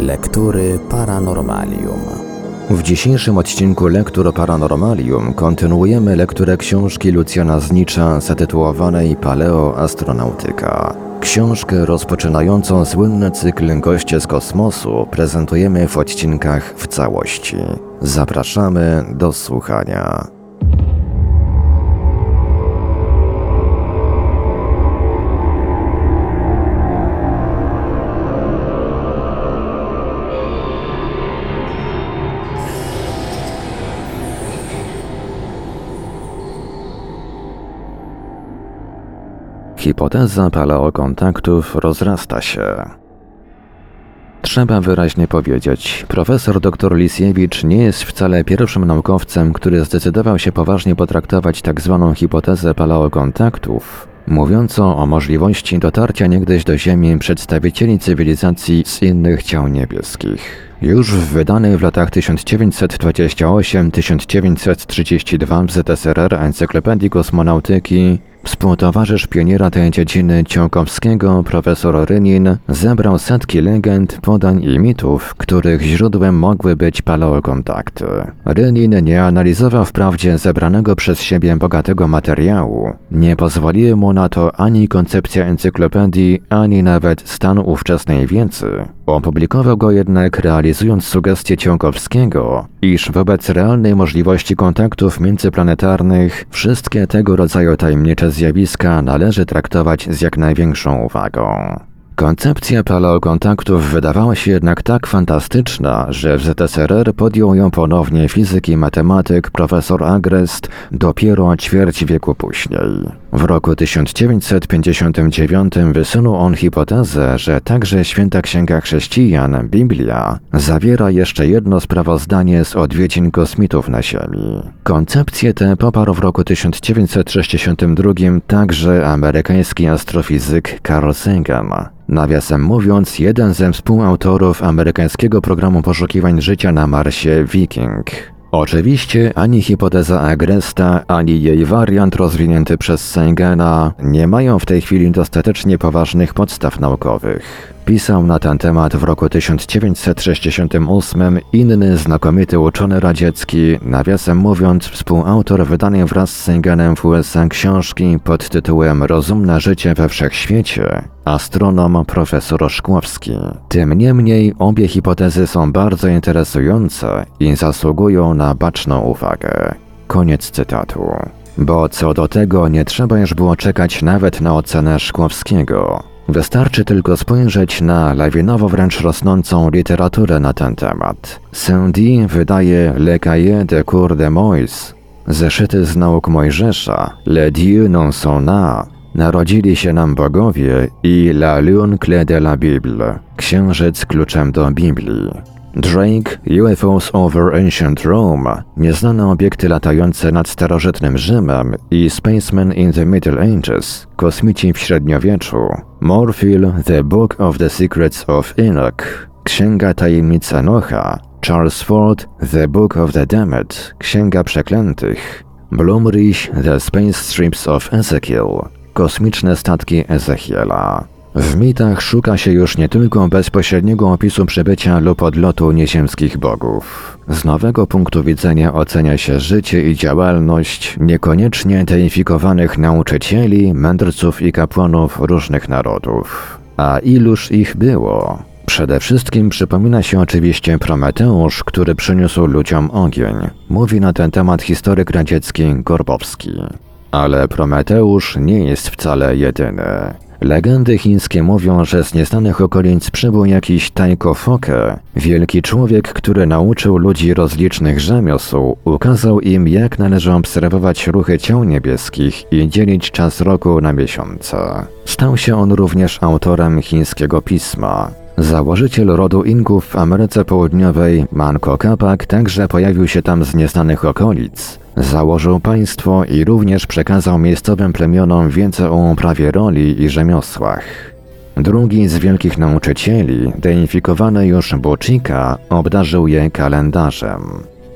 Lektury Paranormalium. W dzisiejszym odcinku Lektur Paranormalium kontynuujemy lekturę książki Lucjana Znicza zatytułowanej Paleoastronautyka. Książkę rozpoczynającą słynny cykl Goście z kosmosu prezentujemy w odcinkach w całości. Zapraszamy do słuchania. Hipoteza paleokontaktów rozrasta się. Trzeba wyraźnie powiedzieć, profesor dr Lisiewicz nie jest wcale pierwszym naukowcem, który zdecydował się poważnie potraktować tzw. Tak hipotezę paleokontaktów, mówiącą o możliwości dotarcia niegdyś do Ziemi przedstawicieli cywilizacji z innych ciał niebieskich. Już w wydanej w latach 1928-1932 w ZSRR Encyklopedii Kosmonautyki Współtowarzysz pioniera tej dziedziny Ciąkowskiego, profesor Rynin, zebrał setki legend, podań i mitów, których źródłem mogły być paleokontakty. Rynin nie analizował wprawdzie zebranego przez siebie bogatego materiału. Nie pozwoliły mu na to ani koncepcja encyklopedii, ani nawet stan ówczesnej wiedzy. Opublikował go jednak realizując sugestię Ciąkowskiego, iż wobec realnej możliwości kontaktów międzyplanetarnych wszystkie tego rodzaju tajemnicze zjawiska należy traktować z jak największą uwagą. Koncepcja paleokontaktów wydawała się jednak tak fantastyczna, że w ZSRR podjął ją ponownie fizyk i matematyk profesor Agrest dopiero ćwierć wieku później. W roku 1959 wysunął on hipotezę, że także święta księga chrześcijan, Biblia, zawiera jeszcze jedno sprawozdanie z odwiedzin kosmitów na Ziemi. Koncepcję tę poparł w roku 1962 także amerykański astrofizyk Carl Sagan. Nawiasem mówiąc, jeden ze współautorów amerykańskiego programu poszukiwań życia na Marsie Viking. Oczywiście ani hipoteza Agresta, ani jej wariant rozwinięty przez Sengena nie mają w tej chwili dostatecznie poważnych podstaw naukowych. Pisał na ten temat w roku 1968 inny znakomity uczony radziecki, nawiasem mówiąc współautor wydanej wraz z Sengenem w USA książki pod tytułem Rozumne życie we wszechświecie, astronom profesor Szkłowski. Tym niemniej obie hipotezy są bardzo interesujące i zasługują na baczną uwagę. Koniec cytatu. Bo co do tego nie trzeba już było czekać nawet na ocenę Szkłowskiego. Wystarczy tylko spojrzeć na lawinowo wręcz rosnącą literaturę na ten temat. Saint-Dy wydaje Le Cahier de Cour de Moïse, zeszyty z nauk Mojżesza, Le Dieu non sont Narodzili się nam bogowie i La Lune Clé de la Bible, księżyc kluczem do Biblii. Drake, UFOs over Ancient Rome, nieznane obiekty latające nad starożytnym Rzymem i Spacemen in the Middle Ages, kosmici w średniowieczu, Morphil, The Book of the Secrets of Enoch, Księga Tajemnic Enocha, Charles Ford, The Book of the Damned, Księga Przeklętych, Blumrich, The Space Strips of Ezekiel, Kosmiczne statki Ezechiela. W mitach szuka się już nie tylko bezpośredniego opisu przybycia lub odlotu nieziemskich bogów. Z nowego punktu widzenia ocenia się życie i działalność niekoniecznie deifikowanych nauczycieli, mędrców i kapłanów różnych narodów. A iluż ich było? Przede wszystkim przypomina się oczywiście Prometeusz, który przyniósł ludziom ogień. Mówi na ten temat historyk radziecki Gorbowski. Ale Prometeusz nie jest wcale jedyny. Legendy chińskie mówią, że z nieznanych okolic przybył jakiś Taiko Foke, wielki człowiek, który nauczył ludzi rozlicznych rzemiosł, ukazał im jak należy obserwować ruchy ciał niebieskich i dzielić czas roku na miesiące. Stał się on również autorem chińskiego pisma. Założyciel rodu Inków w Ameryce Południowej, Manco Capac, także pojawił się tam z nieznanych okolic. Założył państwo i również przekazał miejscowym plemionom wiedzę o uprawie roli i rzemiosłach. Drugi z wielkich nauczycieli, deifikowany już Bochika, obdarzył je kalendarzem.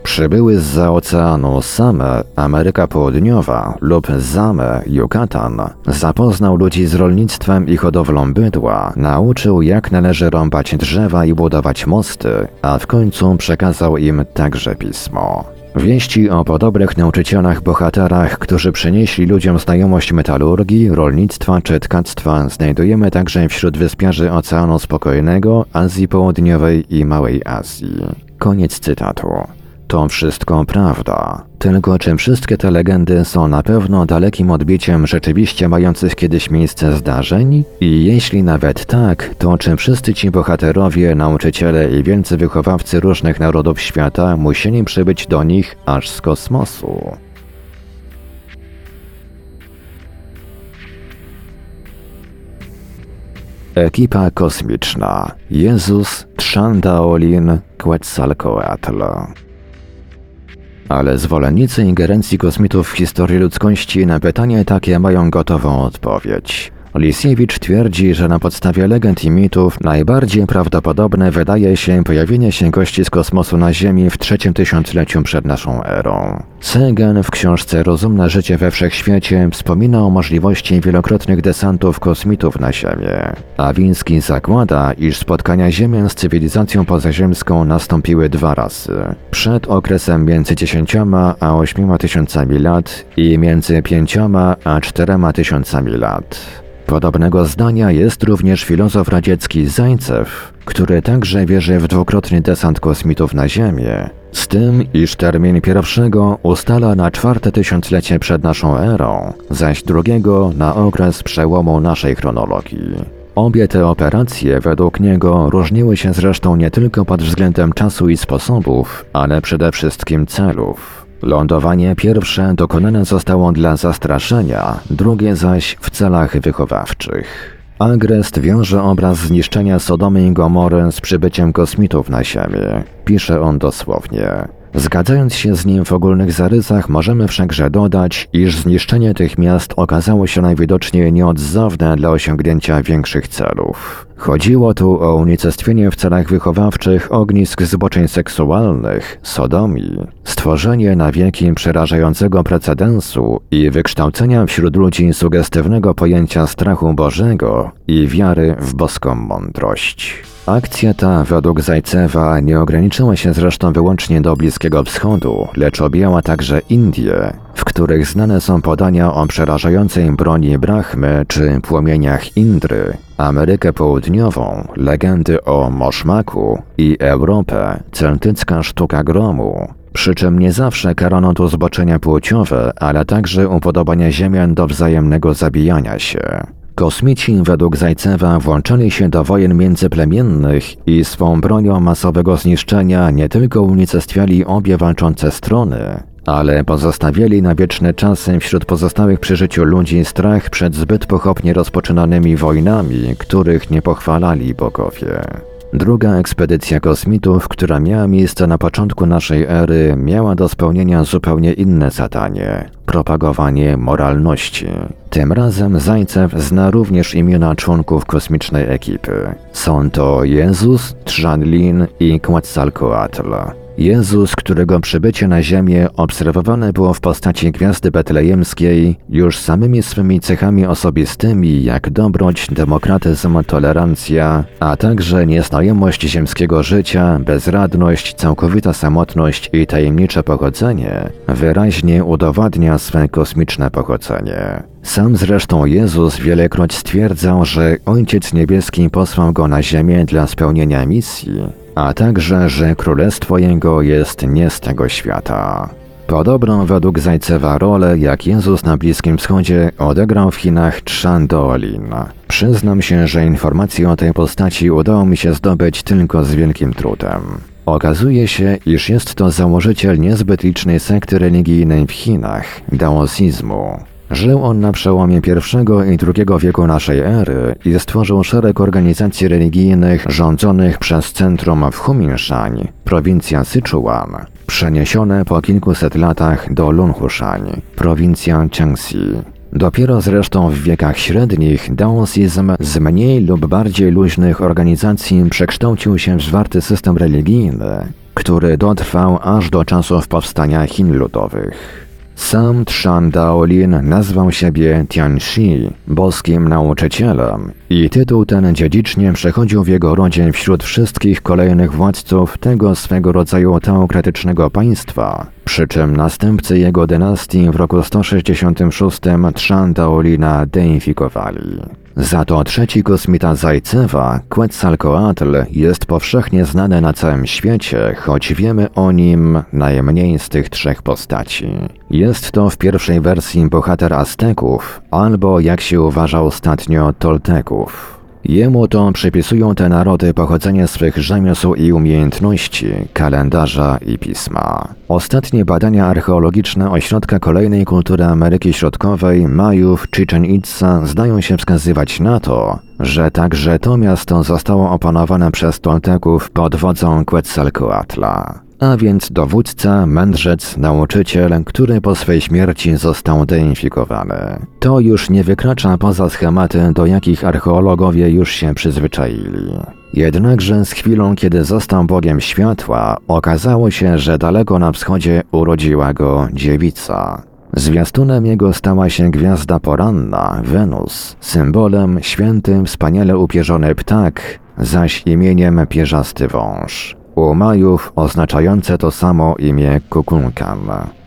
Przybyły z oceanu Same, Ameryka Południowa lub Zame, Yucatan, zapoznał ludzi z rolnictwem i hodowlą bydła, nauczył jak należy rąbać drzewa i budować mosty, a w końcu przekazał im także pismo. Wieści o podobnych nauczycielach bohaterach, którzy przynieśli ludziom znajomość metalurgii, rolnictwa czy tkactwa, znajdujemy także wśród wyspiarzy Oceanu Spokojnego, Azji Południowej i Małej Azji. Koniec cytatu. To wszystko prawda. Tylko czy wszystkie te legendy są na pewno dalekim odbiciem rzeczywiście mających kiedyś miejsce zdarzeń? I jeśli nawet tak, to czy wszyscy ci bohaterowie, nauczyciele i wielcy wychowawcy różnych narodów świata musieli przybyć do nich aż z kosmosu? Ekipa kosmiczna Jezus, Trzendaolin, Quetzalcoatl ale zwolennicy ingerencji kosmitów w historię ludzkości na pytanie takie mają gotową odpowiedź. Lisiewicz twierdzi, że na podstawie legend i mitów najbardziej prawdopodobne wydaje się pojawienie się gości z kosmosu na Ziemi w trzecim tysiącleciu przed naszą erą. Sagan w książce Rozumne życie we wszechświecie wspomina o możliwości wielokrotnych desantów kosmitów na Ziemię. A Wiński zakłada, iż spotkania Ziemian z cywilizacją pozaziemską nastąpiły dwa razy. Przed okresem między 10 a 8 tysiącami lat i między 5 a 4 tysiącami lat. Podobnego zdania jest również filozof radziecki Zańcew, który także wierzy w dwukrotny desant kosmitów na Ziemię, z tym, iż termin pierwszego ustala na czwarte tysiąclecie przed naszą erą, zaś drugiego na okres przełomu naszej chronologii. Obie te operacje według niego różniły się zresztą nie tylko pod względem czasu i sposobów, ale przede wszystkim celów. Lądowanie pierwsze dokonane zostało dla zastraszenia, drugie zaś w celach wychowawczych. Agrest wiąże obraz zniszczenia Sodomy i Gomory z przybyciem kosmitów na Ziemię. Pisze on dosłownie. Zgadzając się z nim w ogólnych zarysach, możemy wszakże dodać, iż zniszczenie tych miast okazało się najwidoczniej nieodzowne dla osiągnięcia większych celów. Chodziło tu o unicestwienie w celach wychowawczych ognisk zboczeń seksualnych, sodomii, stworzenie na wieki przerażającego precedensu i wykształcenia wśród ludzi sugestywnego pojęcia strachu Bożego i wiary w boską mądrość. Akcja ta, według Zajcewa, nie ograniczyła się zresztą wyłącznie do Bliskiego Wschodu, lecz objęła także Indie, w których znane są podania o przerażającej broni Brahmy czy płomieniach Indry, Amerykę Południową, legendy o Moszmaku i Europę, celtycka sztuka gromu, przy czym nie zawsze karano tu zboczenia płciowe, ale także upodobania ziemian do wzajemnego zabijania się. Kosmici według Zajcewa włączali się do wojen międzyplemiennych i swą bronią masowego zniszczenia nie tylko unicestwiali obie walczące strony, ale pozostawiali na wieczne czasy wśród pozostałych przy życiu ludzi strach przed zbyt pochopnie rozpoczynanymi wojnami, których nie pochwalali bogowie. Druga ekspedycja kosmitów, która miała miejsce na początku naszej ery, miała do spełnienia zupełnie inne zadanie propagowanie moralności. Tym razem Zajcew zna również imiona członków kosmicznej ekipy. Są to Jezus, Trzanlin i Quetzalcoatl. Jezus, którego przybycie na Ziemię obserwowane było w postaci gwiazdy betlejemskiej, już samymi swymi cechami osobistymi, jak dobroć, demokratyzm, tolerancja, a także nieznajomość ziemskiego życia, bezradność, całkowita samotność i tajemnicze pochodzenie, wyraźnie udowadnia swe kosmiczne pochodzenie. Sam zresztą Jezus wielekroć stwierdzał, że Ojciec Niebieski posłał go na ziemię dla spełnienia misji, a także, że królestwo jego jest nie z tego świata. Podobną według Zajcewa rolę jak Jezus na Bliskim Wschodzie odegrał w Chinach Chandolin. Przyznam się, że informacje o tej postaci udało mi się zdobyć tylko z wielkim trudem. Okazuje się, iż jest to założyciel niezbyt licznej sekty religijnej w Chinach, daosizmu. Żył on na przełomie I i II wieku naszej ery i stworzył szereg organizacji religijnych rządzonych przez centrum w Huminshan, prowincja Sichuan, przeniesione po kilkuset latach do Lunhushan, prowincja Chengxi. Dopiero zresztą w wiekach średnich daosizm z mniej lub bardziej luźnych organizacji przekształcił się w zwarty system religijny, który dotrwał aż do czasów powstania Chin Ludowych. Sam Chan Daolin nazwał siebie Tianxi, boskim nauczycielem i tytuł ten dziedzicznie przechodził w jego rodzie wśród wszystkich kolejnych władców tego swego rodzaju teokratycznego państwa, przy czym następcy jego dynastii w roku 166 Chan Daolina deifikowali. Za to trzeci kosmita Zajcewa, Quetzalcoatl, jest powszechnie znany na całym świecie, choć wiemy o nim najmniej z tych trzech postaci. Jest to w pierwszej wersji bohater Azteków, albo jak się uważa ostatnio Tolteków. Jemu to przypisują te narody pochodzenie swych rzemiosł i umiejętności, kalendarza i pisma. Ostatnie badania archeologiczne ośrodka kolejnej kultury Ameryki Środkowej, Majów, Chichen Itza zdają się wskazywać na to, że także to miasto zostało opanowane przez Tolteków pod wodzą Quetzalcoatla a więc dowódca, mędrzec, nauczyciel, który po swej śmierci został deinfikowany. To już nie wykracza poza schematy, do jakich archeologowie już się przyzwyczaili. Jednakże z chwilą, kiedy został Bogiem Światła, okazało się, że daleko na wschodzie urodziła go dziewica. Zwiastunem jego stała się gwiazda poranna, Wenus, symbolem świętym wspaniale upierzony ptak, zaś imieniem pierzasty wąż. U Majów oznaczające to samo imię Kukunkan.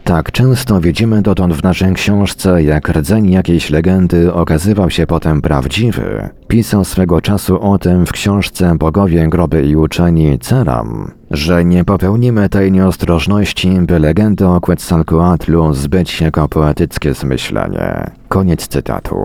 Tak często widzimy dotąd w naszej książce, jak rdzeń jakiejś legendy okazywał się potem prawdziwy. Pisał swego czasu o tym w książce Bogowie, Groby i Uczeni Ceram, że nie popełnimy tej nieostrożności, by legendy o Quetzalcoatlu zbyć jako poetyckie zmyślenie. Koniec cytatu.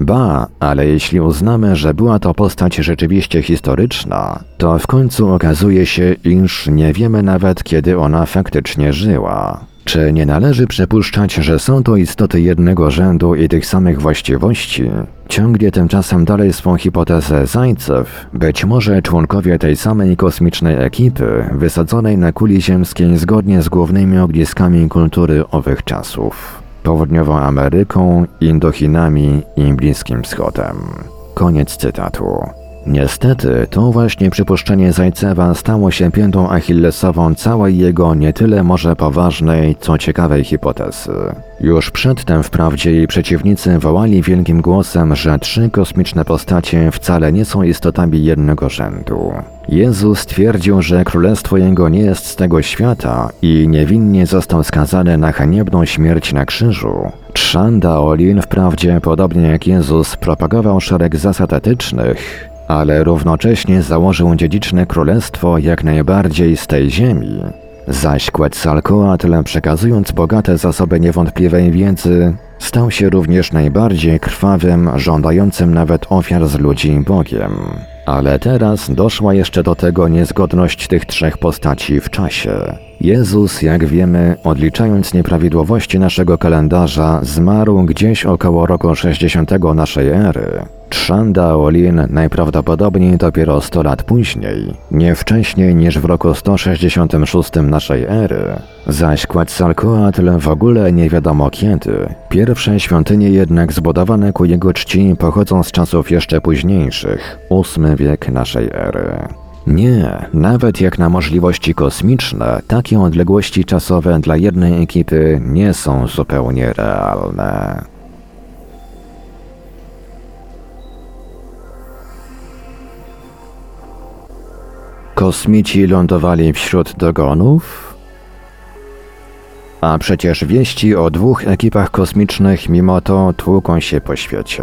Ba, ale jeśli uznamy, że była to postać rzeczywiście historyczna, to w końcu okazuje się, iż nie wiemy nawet kiedy ona faktycznie żyła. Czy nie należy przypuszczać, że są to istoty jednego rzędu i tych samych właściwości? Ciągnie tymczasem dalej swą hipotezę Zajcew, być może członkowie tej samej kosmicznej ekipy, wysadzonej na kuli ziemskiej zgodnie z głównymi ogniskami kultury owych czasów południową Ameryką, Indochinami i Bliskim Wschodem. Koniec cytatu. Niestety, to właśnie przypuszczenie Zajcewa stało się piętą achillesową całej jego nie tyle może poważnej, co ciekawej hipotezy. Już przedtem wprawdzie jej przeciwnicy wołali wielkim głosem, że trzy kosmiczne postacie wcale nie są istotami jednego rzędu. Jezus twierdził, że królestwo jego nie jest z tego świata i niewinnie został skazany na haniebną śmierć na krzyżu. Trzanda Olin wprawdzie, podobnie jak Jezus, propagował szereg zasad etycznych, ale równocześnie założył dziedziczne królestwo jak najbardziej z tej ziemi. Zaś Quetzalcoatl, przekazując bogate zasoby niewątpliwej wiedzy, stał się również najbardziej krwawym, żądającym nawet ofiar z ludzi Bogiem. Ale teraz doszła jeszcze do tego niezgodność tych trzech postaci w czasie. Jezus, jak wiemy, odliczając nieprawidłowości naszego kalendarza, zmarł gdzieś około roku 60 naszej ery. Trzanda Olin najprawdopodobniej dopiero 100 lat później, nie wcześniej niż w roku 166 naszej ery, zaś Quetzalcoatl w ogóle nie wiadomo kiedy. Pierwsze świątynie jednak zbudowane ku jego czci pochodzą z czasów jeszcze późniejszych, VIII wiek naszej ery. Nie, nawet jak na możliwości kosmiczne, takie odległości czasowe dla jednej ekipy nie są zupełnie realne. Kosmici lądowali wśród dogonów? A przecież wieści o dwóch ekipach kosmicznych mimo to tłuką się po świecie.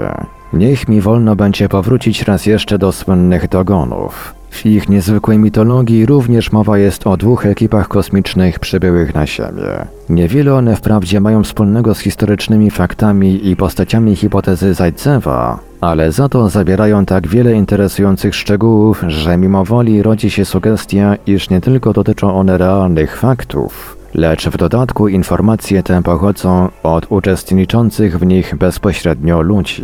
Niech mi wolno będzie powrócić raz jeszcze do słynnych dogonów. W ich niezwykłej mitologii również mowa jest o dwóch ekipach kosmicznych przybyłych na Ziemię. Niewiele one wprawdzie mają wspólnego z historycznymi faktami i postaciami hipotezy Zajcewa, ale za to zawierają tak wiele interesujących szczegółów, że mimo woli rodzi się sugestia, iż nie tylko dotyczą one realnych faktów, lecz w dodatku informacje te pochodzą od uczestniczących w nich bezpośrednio ludzi.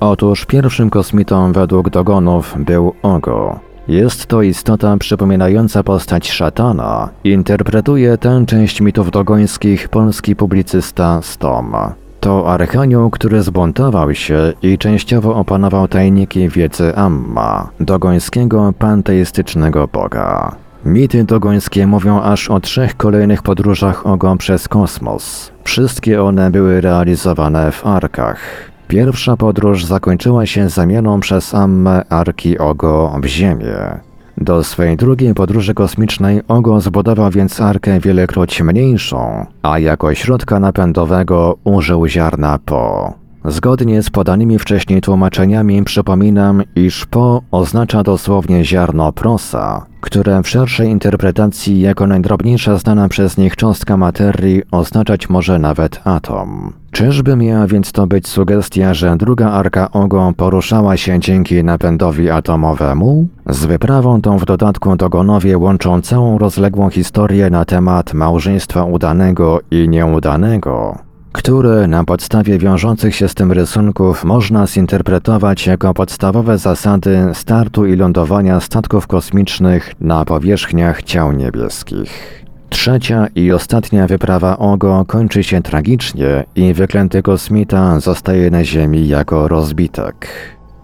Otóż pierwszym kosmitą według dogonów był Ogo. Jest to istota przypominająca postać szatana. Interpretuje tę część mitów dogońskich polski publicysta Stom. To archanioł, który zbuntował się i częściowo opanował tajniki wiedzy Amma, dogońskiego panteistycznego boga. Mity dogońskie mówią aż o trzech kolejnych podróżach Ogo przez kosmos. Wszystkie one były realizowane w arkach. Pierwsza podróż zakończyła się zamianą przez Ammę Arki Ogo w Ziemię. Do swej drugiej podróży kosmicznej Ogo zbudował więc arkę wielekroć mniejszą, a jako środka napędowego użył ziarna Po. Zgodnie z podanymi wcześniej tłumaczeniami przypominam, iż Po oznacza dosłownie ziarno prosa, które w szerszej interpretacji jako najdrobniejsza znana przez nich cząstka materii oznaczać może nawet atom. Czyżby miała więc to być sugestia, że druga arka Ogo poruszała się dzięki napędowi atomowemu? Z wyprawą tą w dodatku dogonowie łączą całą rozległą historię na temat małżeństwa udanego i nieudanego, które na podstawie wiążących się z tym rysunków można zinterpretować jako podstawowe zasady startu i lądowania statków kosmicznych na powierzchniach ciał niebieskich. Trzecia i ostatnia wyprawa Ogo kończy się tragicznie i wyklęty kosmita zostaje na Ziemi jako rozbitek.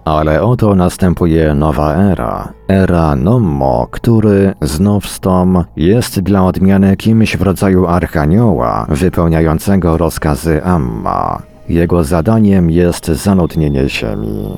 Ale oto następuje nowa era. Era Nommo, który, znów stom, jest dla odmiany kimś w rodzaju archanioła, wypełniającego rozkazy Amma. Jego zadaniem jest zaludnienie Ziemi.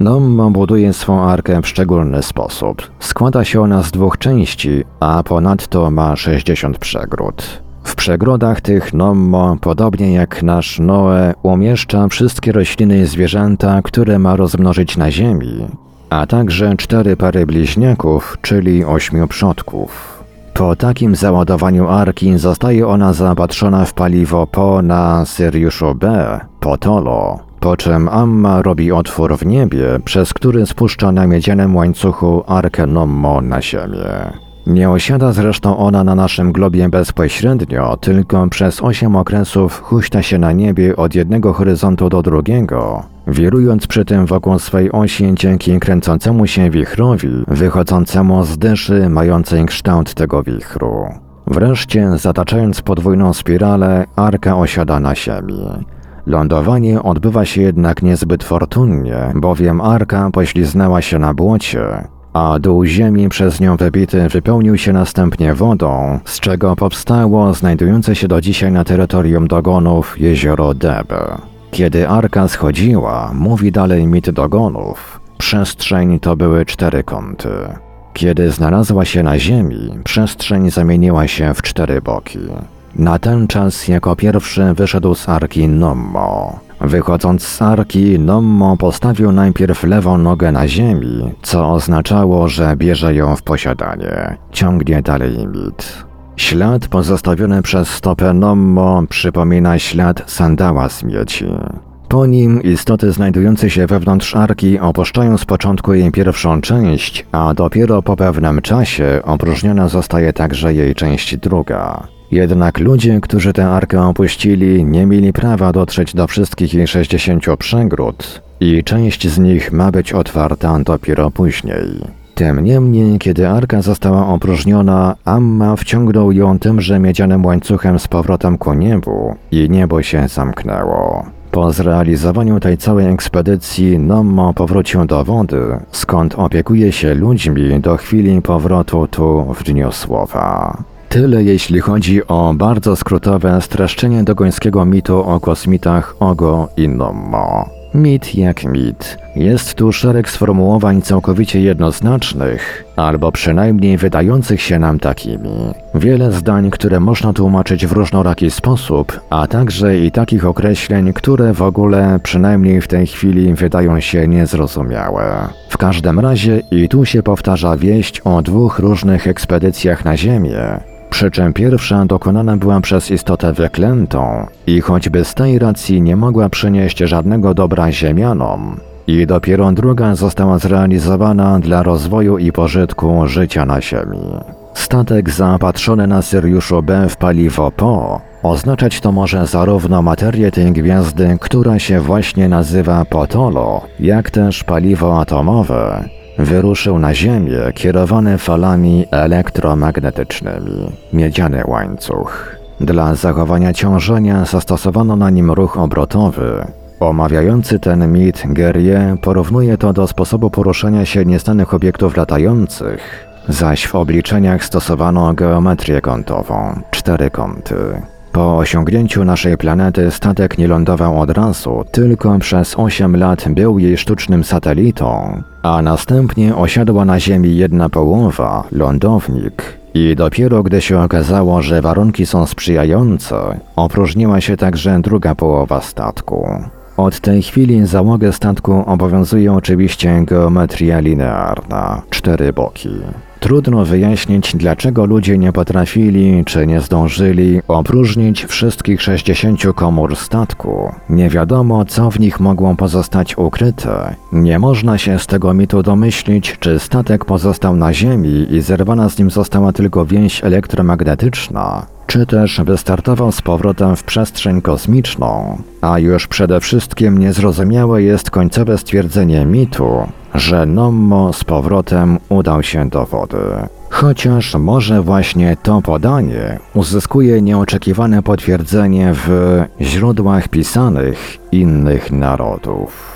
Nommo buduje swą arkę w szczególny sposób. Składa się ona z dwóch części, a ponadto ma 60 przegród. W przegrodach tych Nommo, podobnie jak nasz Noe, umieszcza wszystkie rośliny i zwierzęta, które ma rozmnożyć na ziemi, a także cztery pary bliźniaków, czyli ośmiu przodków. Po takim załadowaniu arki zostaje ona zaopatrzona w paliwo Po na Syriuszu B, Potolo, po czym Amma robi otwór w niebie, przez który spuszcza na miedzianym łańcuchu arkę Nommo na ziemię. Nie osiada zresztą ona na naszym globie bezpośrednio, tylko przez osiem okresów huśta się na niebie od jednego horyzontu do drugiego, wirując przy tym wokół swej osi dzięki kręcącemu się wichrowi, wychodzącemu z dyszy mającej kształt tego wichru. Wreszcie, zataczając podwójną spiralę, arka osiada na ziemi. Lądowanie odbywa się jednak niezbyt fortunnie, bowiem arka pośliznęła się na błocie, a dół ziemi przez nią wybity wypełnił się następnie wodą, z czego powstało znajdujące się do dzisiaj na terytorium Dogonów jezioro Deb. Kiedy arka schodziła, mówi dalej mit Dogonów, przestrzeń to były cztery kąty. Kiedy znalazła się na ziemi, przestrzeń zamieniła się w cztery boki. Na ten czas jako pierwszy wyszedł z arki Nommo. Wychodząc z arki, Nommo postawił najpierw lewą nogę na ziemi, co oznaczało, że bierze ją w posiadanie. Ciągnie dalej mit. Ślad pozostawiony przez stopę Nommo przypomina ślad sandała z miedzi. Po nim istoty znajdujące się wewnątrz arki opuszczają z początku jej pierwszą część, a dopiero po pewnym czasie opróżniona zostaje także jej część druga. Jednak ludzie, którzy tę arkę opuścili, nie mieli prawa dotrzeć do wszystkich jej 60 przegród i część z nich ma być otwarta dopiero później. Tym niemniej, kiedy arka została opróżniona, Amma wciągnął ją tymże miedzianym łańcuchem z powrotem ku niebu i niebo się zamknęło. Po zrealizowaniu tej całej ekspedycji Nommo powrócił do wody, skąd opiekuje się ludźmi do chwili powrotu tu w dniu słowa. Tyle jeśli chodzi o bardzo skrótowe streszczenie dogońskiego mitu o kosmitach Ogo i Nommo. Mit jak mit. Jest tu szereg sformułowań całkowicie jednoznacznych, albo przynajmniej wydających się nam takimi. Wiele zdań, które można tłumaczyć w różnoraki sposób, a także i takich określeń, które w ogóle, przynajmniej w tej chwili, wydają się niezrozumiałe. W każdym razie i tu się powtarza wieść o dwóch różnych ekspedycjach na Ziemię, przy czym pierwsza dokonana była przez istotę wyklętą i choćby z tej racji nie mogła przynieść żadnego dobra ziemianom, i dopiero druga została zrealizowana dla rozwoju i pożytku życia na Ziemi. Statek zaopatrzony na Syriuszu B w paliwo Po oznaczać to może zarówno materię tej gwiazdy, która się właśnie nazywa Potolo, jak też paliwo atomowe, wyruszył na Ziemię kierowany falami elektromagnetycznymi. Miedziany łańcuch. Dla zachowania ciążenia zastosowano na nim ruch obrotowy. Omawiający ten mit Guerrier porównuje to do sposobu poruszania się nieznanych obiektów latających, zaś w obliczeniach stosowano geometrię kątową, cztery kąty. Po osiągnięciu naszej planety statek nie lądował od razu, tylko przez 8 lat był jej sztucznym satelitą, a następnie osiadła na Ziemi jedna połowa, lądownik, i dopiero gdy się okazało, że warunki są sprzyjające, opróżniła się także druga połowa statku. Od tej chwili załogę statku obowiązuje oczywiście geometria linearna, cztery boki. Trudno wyjaśnić, dlaczego ludzie nie potrafili czy nie zdążyli opróżnić wszystkich 60 komór statku. Nie wiadomo, co w nich mogło pozostać ukryte. Nie można się z tego mitu domyślić, czy statek pozostał na Ziemi i zerwana z nim została tylko więź elektromagnetyczna, czy też wystartował z powrotem w przestrzeń kosmiczną, a już przede wszystkim niezrozumiałe jest końcowe stwierdzenie mitu, że Nommo z powrotem udał się do wody. Chociaż może właśnie to podanie uzyskuje nieoczekiwane potwierdzenie w źródłach pisanych innych narodów.